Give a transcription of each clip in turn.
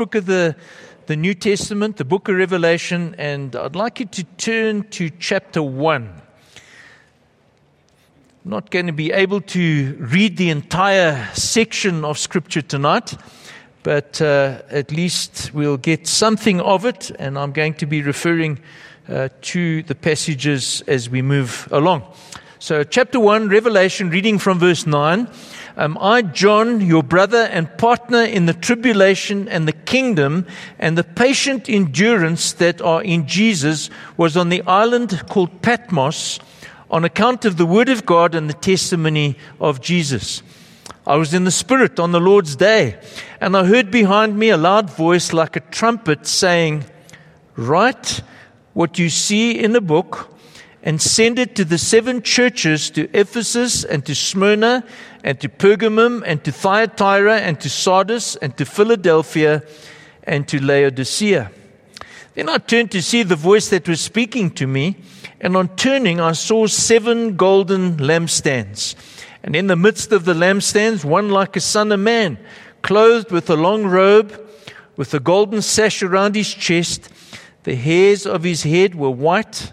book of the, the New Testament, the book of Revelation, and I'd like you to turn to chapter 1. I'm not going to be able to read the entire section of Scripture tonight, but uh, at least we'll get something of it, and I'm going to be referring uh, to the passages as we move along. So, chapter 1, Revelation, reading from verse 9. Um, I, John, your brother and partner in the tribulation and the kingdom and the patient endurance that are in Jesus, was on the island called Patmos on account of the word of God and the testimony of Jesus. I was in the Spirit on the Lord's day, and I heard behind me a loud voice like a trumpet saying, Write what you see in the book and send it to the seven churches to Ephesus and to Smyrna and to Pergamum and to Thyatira and to Sardis and to Philadelphia and to Laodicea. Then I turned to see the voice that was speaking to me, and on turning, I saw seven golden lampstands. And in the midst of the lampstands, one like a son of man, clothed with a long robe, with a golden sash around his chest. The hairs of his head were white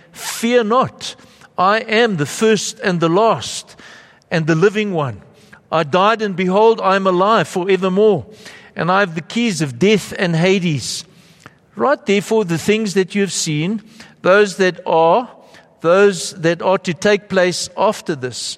Fear not. I am the first and the last and the living one. I died, and behold, I am alive forevermore, and I have the keys of death and Hades. Write therefore the things that you have seen, those that are, those that are to take place after this.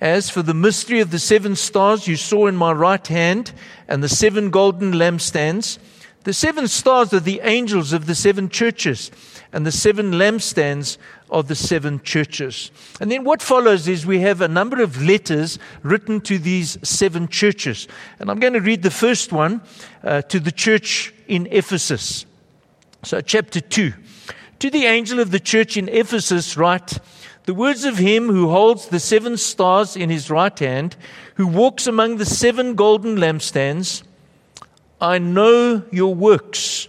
As for the mystery of the seven stars you saw in my right hand, and the seven golden lampstands, the seven stars are the angels of the seven churches and the seven lampstands of the seven churches. And then what follows is we have a number of letters written to these seven churches. And I'm going to read the first one uh, to the church in Ephesus. So, chapter 2. To the angel of the church in Ephesus, write the words of him who holds the seven stars in his right hand, who walks among the seven golden lampstands. I know your works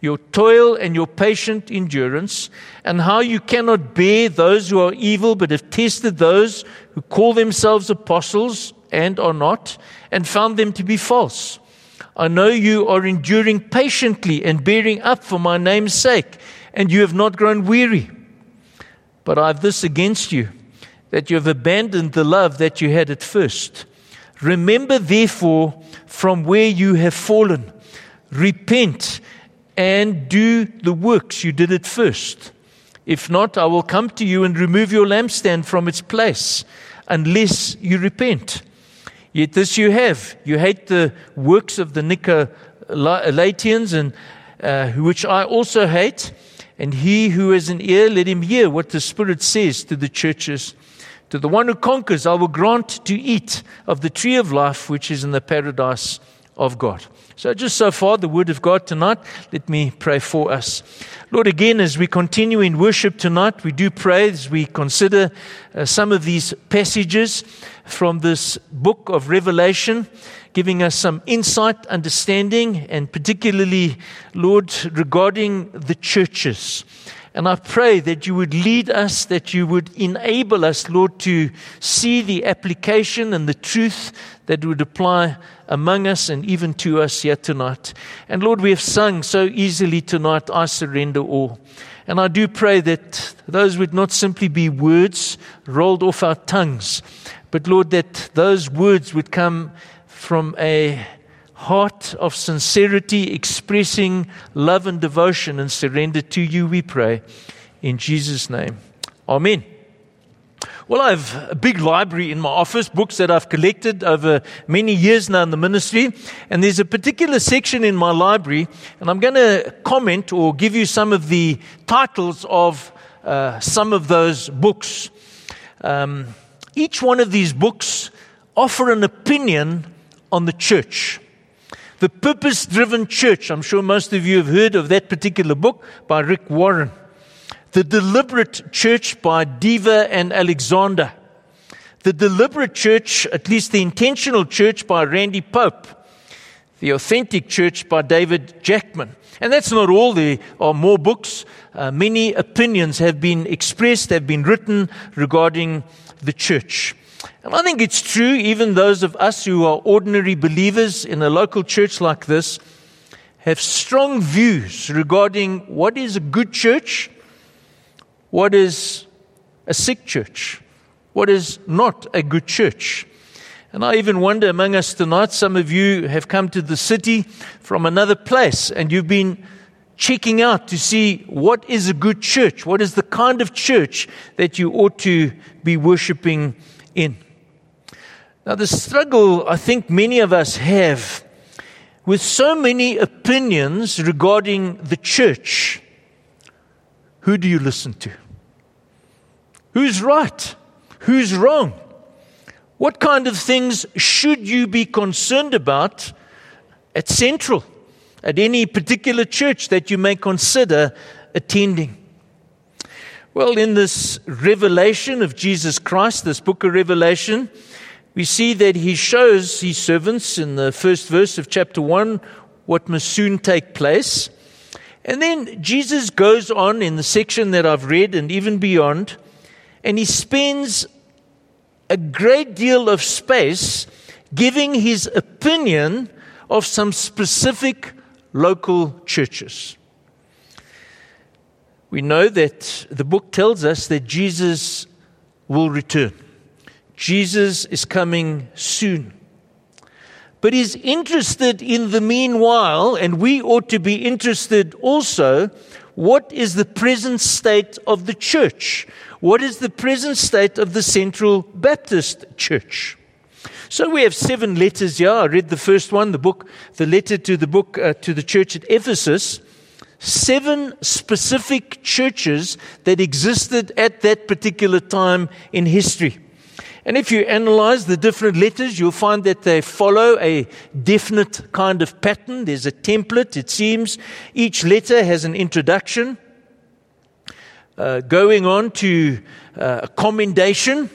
your toil and your patient endurance, and how you cannot bear those who are evil, but have tested those who call themselves apostles and are not, and found them to be false. I know you are enduring patiently and bearing up for my name's sake, and you have not grown weary. But I have this against you, that you have abandoned the love that you had at first. Remember, therefore, from where you have fallen. Repent and do the works you did at first. If not, I will come to you and remove your lampstand from its place, unless you repent. Yet this you have. You hate the works of the Nicolaitans, and, uh, which I also hate. And he who has an ear, let him hear what the Spirit says to the churches. To the one who conquers, I will grant to eat of the tree of life, which is in the paradise of God. So, just so far, the word of God tonight, let me pray for us. Lord, again, as we continue in worship tonight, we do pray as we consider uh, some of these passages from this book of Revelation, giving us some insight, understanding, and particularly, Lord, regarding the churches. And I pray that you would lead us, that you would enable us, Lord, to see the application and the truth that would apply among us and even to us here tonight. And Lord, we have sung so easily tonight, I surrender all. And I do pray that those would not simply be words rolled off our tongues, but Lord, that those words would come from a heart of sincerity, expressing love and devotion and surrender to you, we pray. In Jesus' name. Amen. Well, I have a big library in my office, books that I've collected over many years now in the ministry. And there's a particular section in my library, and I'm going to comment or give you some of the titles of uh, some of those books. Um, each one of these books offer an opinion on the church. The Purpose Driven Church. I'm sure most of you have heard of that particular book by Rick Warren. The Deliberate Church by Dever and Alexander. The Deliberate Church, at least the Intentional Church by Randy Pope. The Authentic Church by David Jackman. And that's not all. There are more books. Uh, many opinions have been expressed, have been written regarding the church. And I think it's true, even those of us who are ordinary believers in a local church like this have strong views regarding what is a good church, what is a sick church, what is not a good church. And I even wonder among us tonight, some of you have come to the city from another place and you've been checking out to see what is a good church, what is the kind of church that you ought to be worshiping in. Now, the struggle I think many of us have with so many opinions regarding the church, who do you listen to? Who's right? Who's wrong? What kind of things should you be concerned about at Central, at any particular church that you may consider attending? Well, in this revelation of Jesus Christ, this book of Revelation, we see that he shows his servants in the first verse of chapter 1 what must soon take place. And then Jesus goes on in the section that I've read and even beyond, and he spends a great deal of space giving his opinion of some specific local churches. We know that the book tells us that Jesus will return. Jesus is coming soon. But he's interested in the meanwhile, and we ought to be interested also. What is the present state of the church? What is the present state of the Central Baptist Church? So we have seven letters here. I read the first one, the book, the letter to the book uh, to the church at Ephesus. Seven specific churches that existed at that particular time in history. And if you analyze the different letters, you'll find that they follow a definite kind of pattern. There's a template, it seems. Each letter has an introduction, uh, going on to uh, a commendation,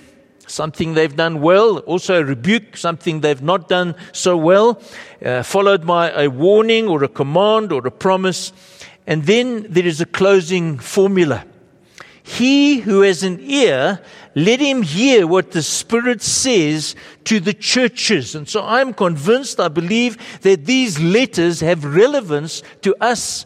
something they've done well, also a rebuke, something they've not done so well, uh, followed by a warning or a command or a promise. And then there is a closing formula. He who has an ear, let him hear what the Spirit says to the churches. And so I'm convinced, I believe that these letters have relevance to us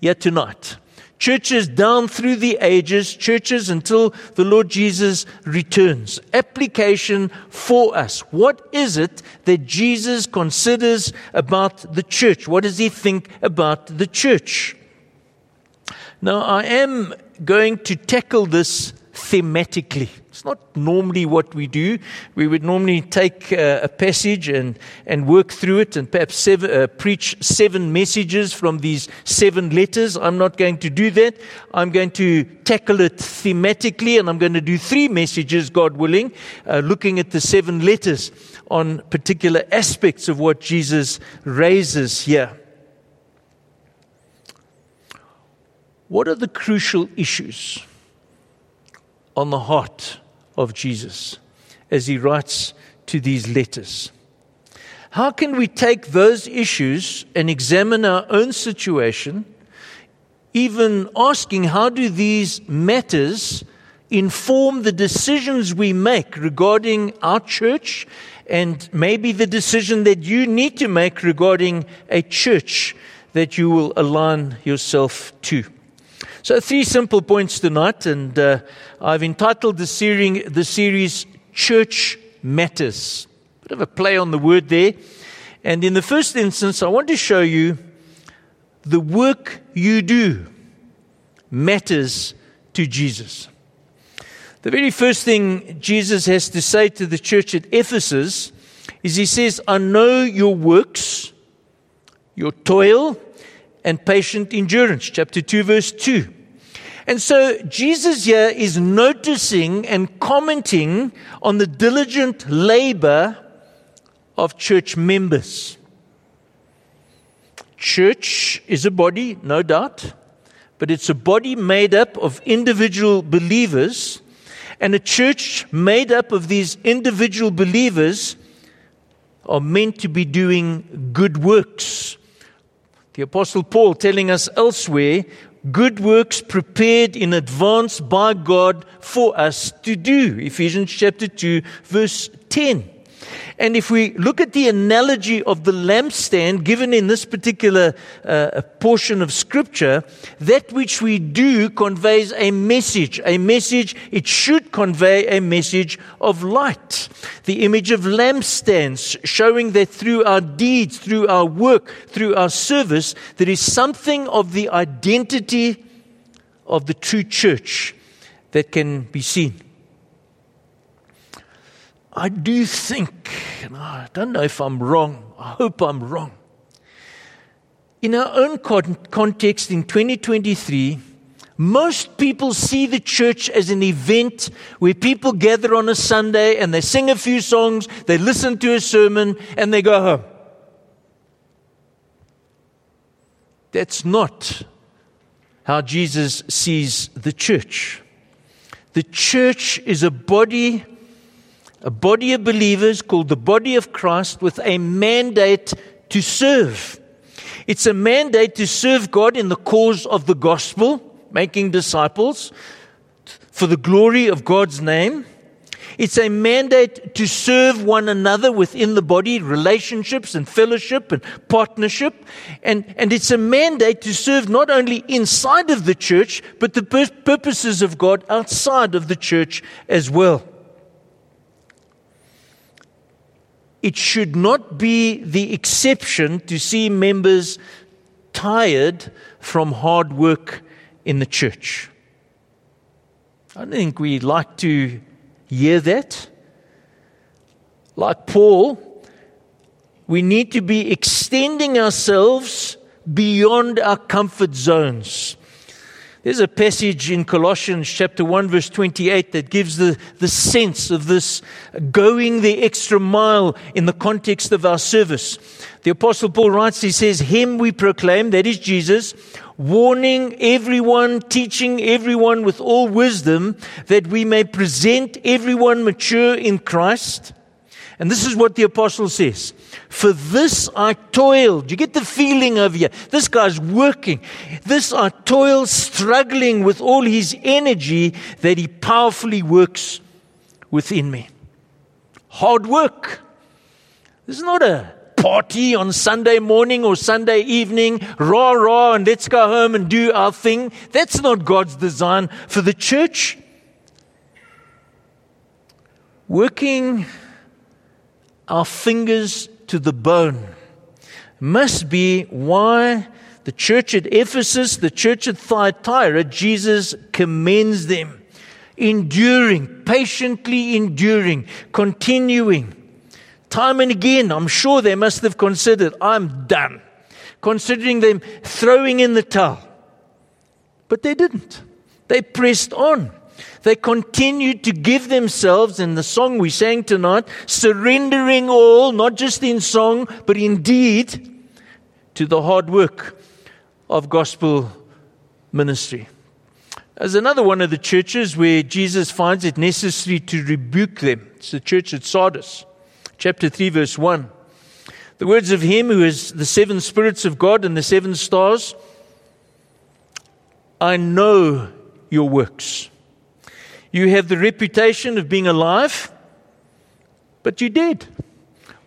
yet tonight. Churches down through the ages, churches until the Lord Jesus returns. Application for us. What is it that Jesus considers about the church? What does he think about the church? Now, I am going to tackle this thematically. It's not normally what we do. We would normally take uh, a passage and, and work through it and perhaps seven, uh, preach seven messages from these seven letters. I'm not going to do that. I'm going to tackle it thematically and I'm going to do three messages, God willing, uh, looking at the seven letters on particular aspects of what Jesus raises here. What are the crucial issues on the heart of Jesus as he writes to these letters? How can we take those issues and examine our own situation, even asking how do these matters inform the decisions we make regarding our church and maybe the decision that you need to make regarding a church that you will align yourself to? So, three simple points tonight, and uh, I've entitled the series, the series Church Matters. Bit of a play on the word there. And in the first instance, I want to show you the work you do matters to Jesus. The very first thing Jesus has to say to the church at Ephesus is He says, I know your works, your toil, and patient endurance. Chapter 2, verse 2. And so Jesus here is noticing and commenting on the diligent labor of church members. Church is a body, no doubt, but it's a body made up of individual believers. And a church made up of these individual believers are meant to be doing good works. The Apostle Paul telling us elsewhere good works prepared in advance by God for us to do. Ephesians chapter 2, verse 10. And if we look at the analogy of the lampstand given in this particular uh, portion of scripture, that which we do conveys a message. A message, it should convey a message of light. The image of lampstands showing that through our deeds, through our work, through our service, there is something of the identity of the true church that can be seen. I do think, and I don't know if I'm wrong, I hope I'm wrong. In our own con- context in 2023, most people see the church as an event where people gather on a Sunday and they sing a few songs, they listen to a sermon, and they go home. That's not how Jesus sees the church. The church is a body a body of believers called the body of Christ with a mandate to serve. It's a mandate to serve God in the cause of the gospel, making disciples for the glory of God's name. It's a mandate to serve one another within the body, relationships and fellowship and partnership. And, and it's a mandate to serve not only inside of the church, but the purposes of God outside of the church as well. It should not be the exception to see members tired from hard work in the church. I don't think we like to hear that. Like Paul, we need to be extending ourselves beyond our comfort zones. There's a passage in Colossians chapter 1 verse 28 that gives the, the sense of this going the extra mile in the context of our service. The apostle Paul writes, he says, him we proclaim, that is Jesus, warning everyone, teaching everyone with all wisdom that we may present everyone mature in Christ. And this is what the apostle says. For this I toiled. You get the feeling of you? This guy's working. This I toil, struggling with all his energy that he powerfully works within me. Hard work. This is not a party on Sunday morning or Sunday evening, rah rah, and let's go home and do our thing. That's not God's design for the church. Working our fingers to the bone must be why the church at Ephesus, the church at Thyatira, Jesus commends them. Enduring, patiently enduring, continuing. Time and again, I'm sure they must have considered, I'm done. Considering them throwing in the towel. But they didn't. They pressed on. They continued to give themselves, in the song we sang tonight, surrendering all, not just in song, but in deed, to the hard work of gospel ministry. There's another one of the churches where Jesus finds it necessary to rebuke them. It's the church at Sardis, chapter 3, verse 1. The words of him who is the seven spirits of God and the seven stars I know your works you have the reputation of being alive, but you're dead.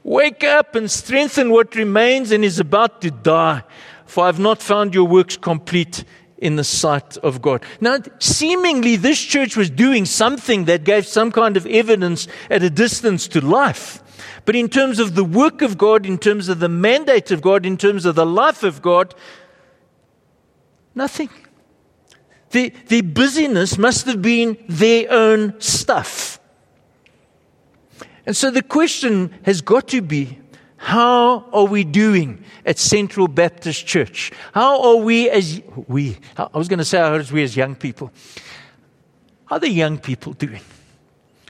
Wake up and strengthen what remains and is about to die, for I've not found your works complete in the sight of God. Now, seemingly, this church was doing something that gave some kind of evidence at a distance to life. But in terms of the work of God, in terms of the mandate of God, in terms of the life of God, nothing. The, the busyness must have been their own stuff. And so the question has got to be how are we doing at Central Baptist Church? How are we as we? I was going to say how are we as young people. How are the young people doing?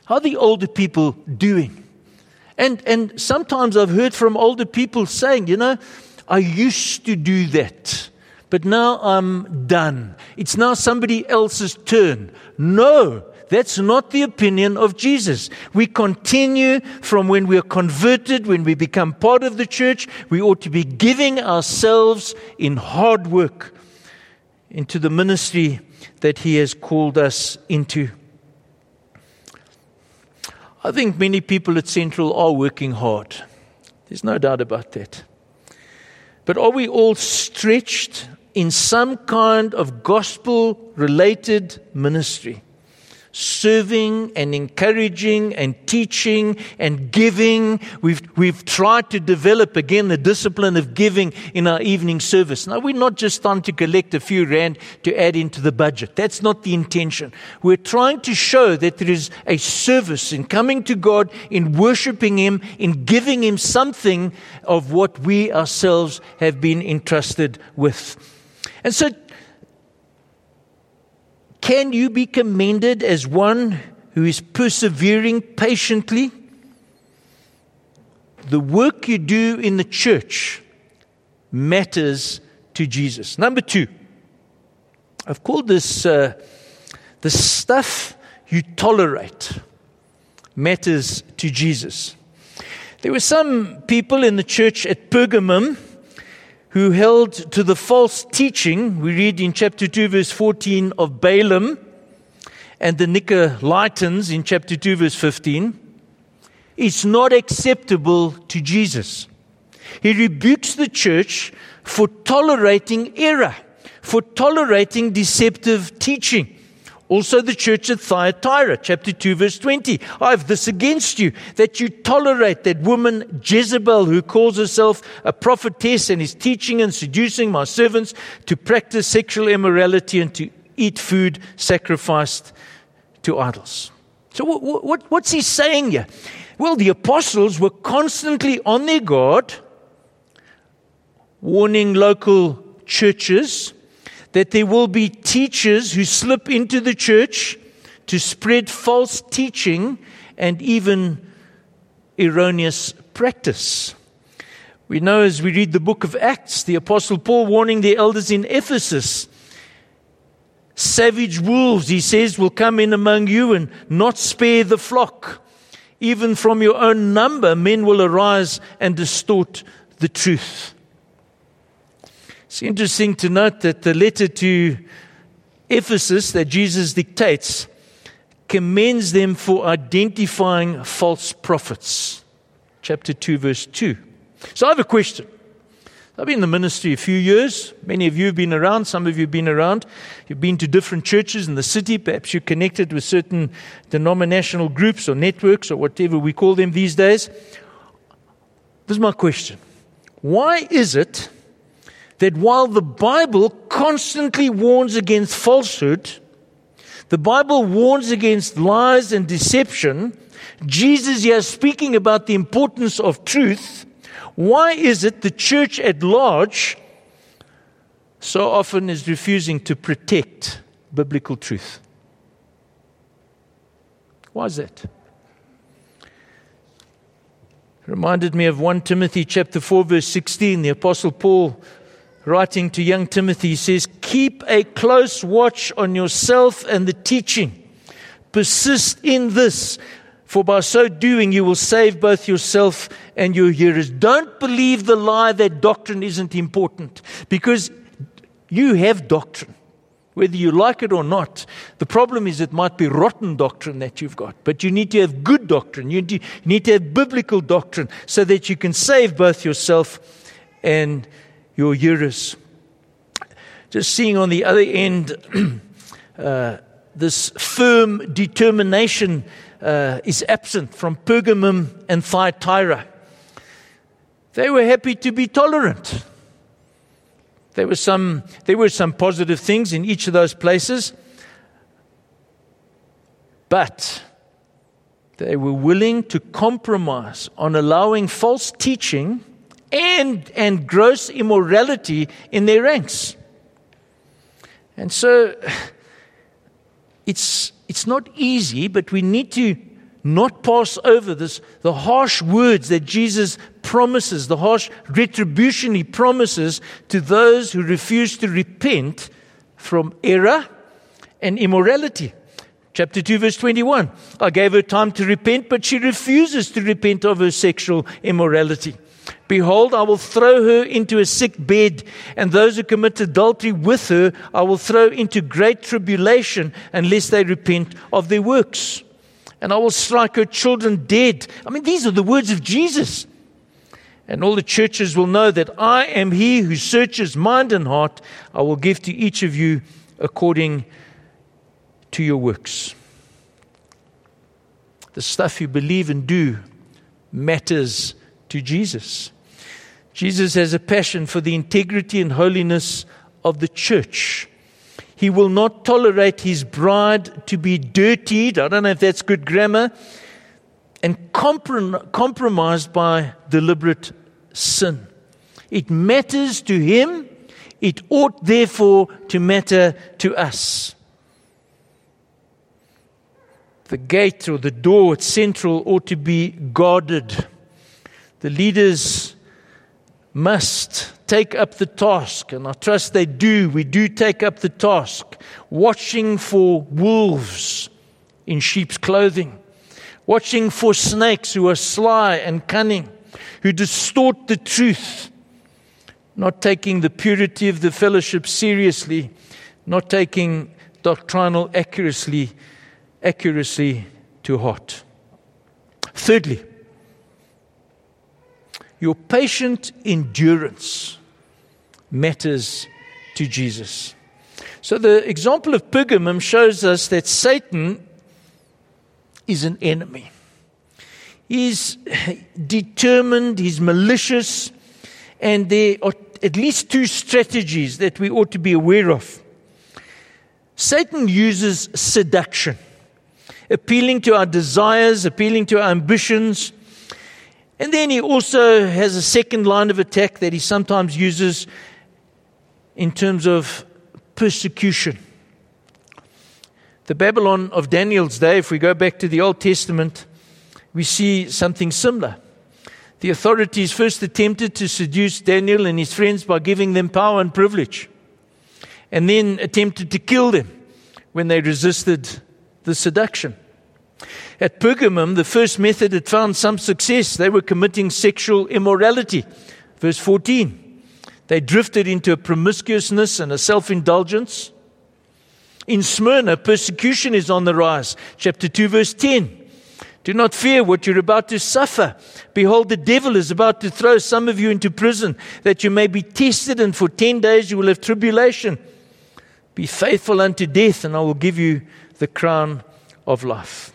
How are the older people doing? And and sometimes I've heard from older people saying, you know, I used to do that, but now I'm done. It's now somebody else's turn. No, that's not the opinion of Jesus. We continue from when we are converted, when we become part of the church. We ought to be giving ourselves in hard work into the ministry that He has called us into. I think many people at Central are working hard. There's no doubt about that. But are we all stretched in some kind of gospel related ministry? serving and encouraging and teaching and giving. We've, we've tried to develop again the discipline of giving in our evening service. Now, we're not just trying to collect a few rand to add into the budget. That's not the intention. We're trying to show that there is a service in coming to God, in worshiping Him, in giving Him something of what we ourselves have been entrusted with. And so can you be commended as one who is persevering patiently? The work you do in the church matters to Jesus. Number two, I've called this uh, the stuff you tolerate matters to Jesus. There were some people in the church at Pergamum who held to the false teaching, we read in chapter 2, verse 14, of Balaam and the Nicolaitans in chapter 2, verse 15, it's not acceptable to Jesus. He rebukes the church for tolerating error, for tolerating deceptive teaching. Also, the church at Thyatira, chapter 2, verse 20. I have this against you, that you tolerate that woman Jezebel, who calls herself a prophetess and is teaching and seducing my servants to practice sexual immorality and to eat food sacrificed to idols. So, what, what, what's he saying here? Well, the apostles were constantly on their guard, warning local churches that there will be teachers who slip into the church to spread false teaching and even erroneous practice. We know as we read the book of Acts, the Apostle Paul warning the elders in Ephesus savage wolves, he says, will come in among you and not spare the flock. Even from your own number, men will arise and distort the truth. It's interesting to note that the letter to Ephesus that Jesus dictates commends them for identifying false prophets. Chapter 2, verse 2. So I have a question. I've been in the ministry a few years. Many of you have been around. Some of you have been around. You've been to different churches in the city. Perhaps you're connected with certain denominational groups or networks or whatever we call them these days. This is my question. Why is it that while the Bible constantly warns against falsehood, the Bible warns against lies and deception, Jesus here speaking about the importance of truth. Why is it the church at large so often is refusing to protect biblical truth? Why is that? reminded me of 1 Timothy chapter 4 verse 16 the apostle Paul writing to young Timothy, he says, Keep a close watch on yourself and the teaching. Persist in this, for by so doing you will save both yourself and your hearers. Don't believe the lie that doctrine isn't important, because you have doctrine. Whether you like it or not, the problem is it might be rotten doctrine that you've got. But you need to have good doctrine. You need to have biblical doctrine so that you can save both yourself and your hearers. Just seeing on the other end, uh, this firm determination uh, is absent from Pergamum and Thyatira. They were happy to be tolerant. There were some, there were some positive things in each of those places, but they were willing to compromise on allowing false teaching and, and gross immorality in their ranks. And so it's, it's not easy, but we need to not pass over this, the harsh words that Jesus promises, the harsh retribution he promises to those who refuse to repent from error and immorality. Chapter 2, verse 21. I gave her time to repent, but she refuses to repent of her sexual immorality. Behold, I will throw her into a sick bed, and those who commit adultery with her I will throw into great tribulation unless they repent of their works. And I will strike her children dead. I mean, these are the words of Jesus. And all the churches will know that I am he who searches mind and heart. I will give to each of you according to your works. The stuff you believe and do matters to Jesus. Jesus has a passion for the integrity and holiness of the church. He will not tolerate his bride to be dirtied. I don't know if that's good grammar. And comprom- compromised by deliberate sin. It matters to him. It ought, therefore, to matter to us. The gate or the door at central ought to be guarded. The leaders must take up the task, and I trust they do. We do take up the task, watching for wolves in sheep's clothing, watching for snakes who are sly and cunning, who distort the truth, not taking the purity of the fellowship seriously, not taking doctrinal accuracy, accuracy to heart. Thirdly, your patient endurance matters to Jesus. So, the example of Pergamum shows us that Satan is an enemy. He's determined, he's malicious, and there are at least two strategies that we ought to be aware of. Satan uses seduction, appealing to our desires, appealing to our ambitions and then he also has a second line of attack that he sometimes uses in terms of persecution. The Babylon of Daniel's day, if we go back to the Old Testament, we see something similar. The authorities first attempted to seduce Daniel and his friends by giving them power and privilege, and then attempted to kill them when they resisted the seduction. At Pergamum, the first method had found some success. They were committing sexual immorality. Verse 14. They drifted into a promiscuousness and a self indulgence. In Smyrna, persecution is on the rise. Chapter 2, verse 10. Do not fear what you're about to suffer. Behold, the devil is about to throw some of you into prison that you may be tested, and for 10 days you will have tribulation. Be faithful unto death, and I will give you the crown of life.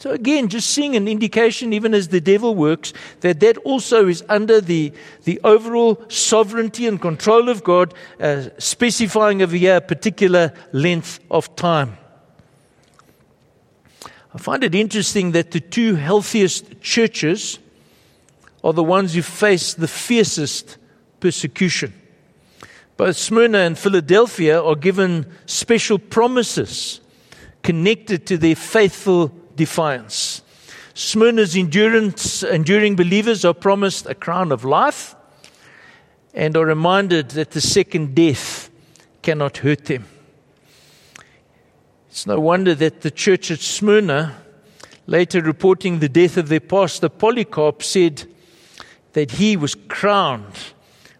So again, just seeing an indication, even as the devil works, that that also is under the, the overall sovereignty and control of God, uh, specifying over here a particular length of time. I find it interesting that the two healthiest churches are the ones who face the fiercest persecution. Both Smyrna and Philadelphia are given special promises connected to their faithful defiance. Smyrna's endurance, enduring believers are promised a crown of life and are reminded that the second death cannot hurt them. It's no wonder that the church at Smyrna, later reporting the death of their pastor Polycarp, said that he was crowned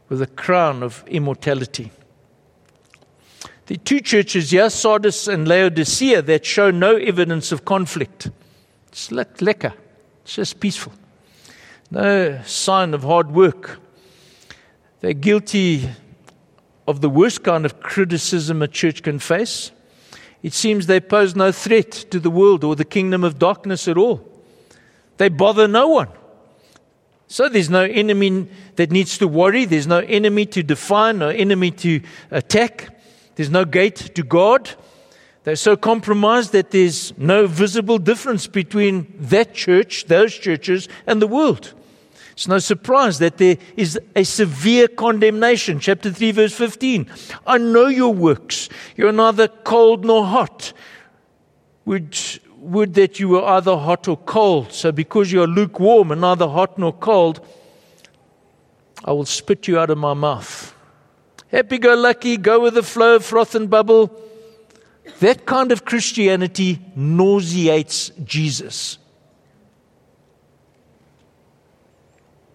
with a crown of immortality. The two churches here, Sardis and Laodicea, that show no evidence of conflict. It's like lekker. It's just peaceful. No sign of hard work. They're guilty of the worst kind of criticism a church can face. It seems they pose no threat to the world or the kingdom of darkness at all. They bother no one. So there's no enemy that needs to worry. There's no enemy to define, no enemy to attack. There's no gate to God. They're so compromised that there's no visible difference between that church, those churches, and the world. It's no surprise that there is a severe condemnation. Chapter 3, verse 15. I know your works. You're neither cold nor hot. Would, would that you were either hot or cold. So, because you are lukewarm and neither hot nor cold, I will spit you out of my mouth. Happy go lucky, go with the flow, froth and bubble. That kind of Christianity nauseates Jesus.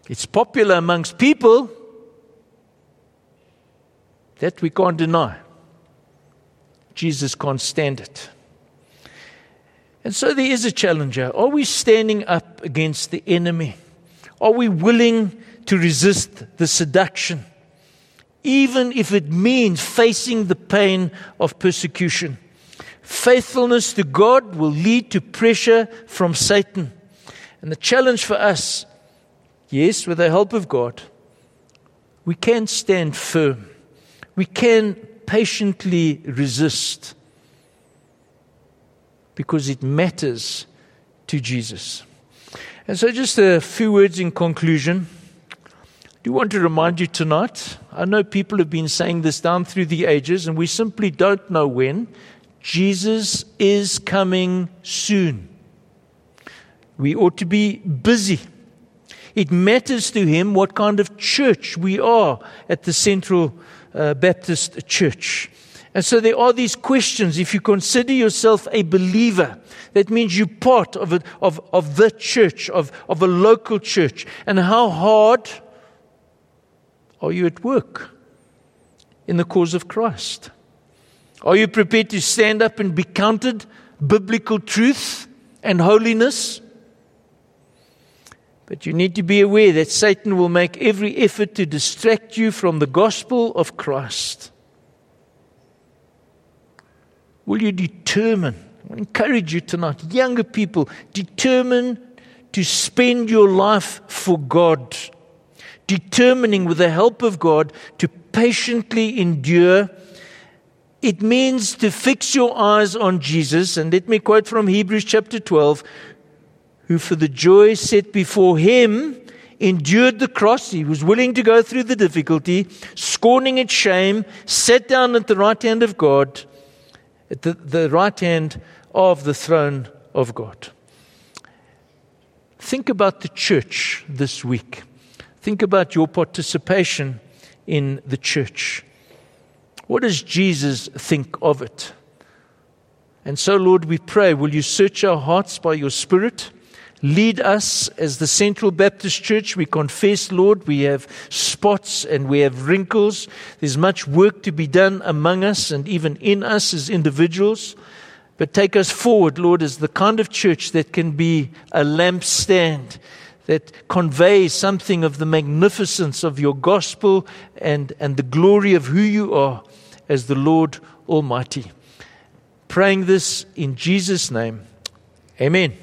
It's popular amongst people. That we can't deny. Jesus can't stand it. And so there is a challenger. Are we standing up against the enemy? Are we willing to resist the seduction, even if it means facing the pain of persecution? Faithfulness to God will lead to pressure from Satan. And the challenge for us, yes, with the help of God, we can stand firm. We can patiently resist because it matters to Jesus. And so, just a few words in conclusion. Do want to remind you tonight. I know people have been saying this down through the ages, and we simply don't know when. Jesus is coming soon. We ought to be busy. It matters to him what kind of church we are at the Central uh, Baptist Church. And so there are these questions. If you consider yourself a believer, that means you're part of, a, of, of the church, of, of a local church. And how hard are you at work in the cause of Christ? Are you prepared to stand up and be counted biblical truth and holiness? But you need to be aware that Satan will make every effort to distract you from the gospel of Christ. Will you determine? I encourage you tonight, younger people, determine to spend your life for God. Determining with the help of God to patiently endure. It means to fix your eyes on Jesus. And let me quote from Hebrews chapter 12 who for the joy set before him endured the cross. He was willing to go through the difficulty, scorning its shame, sat down at the right hand of God at the, the right hand of the throne of God. Think about the church this week. Think about your participation in the church. What does Jesus think of it? And so, Lord, we pray, will you search our hearts by your Spirit? Lead us as the Central Baptist Church. We confess, Lord, we have spots and we have wrinkles. There's much work to be done among us and even in us as individuals. But take us forward, Lord, as the kind of church that can be a lampstand that conveys something of the magnificence of your gospel and, and the glory of who you are as the Lord Almighty. Praying this in Jesus' name. Amen.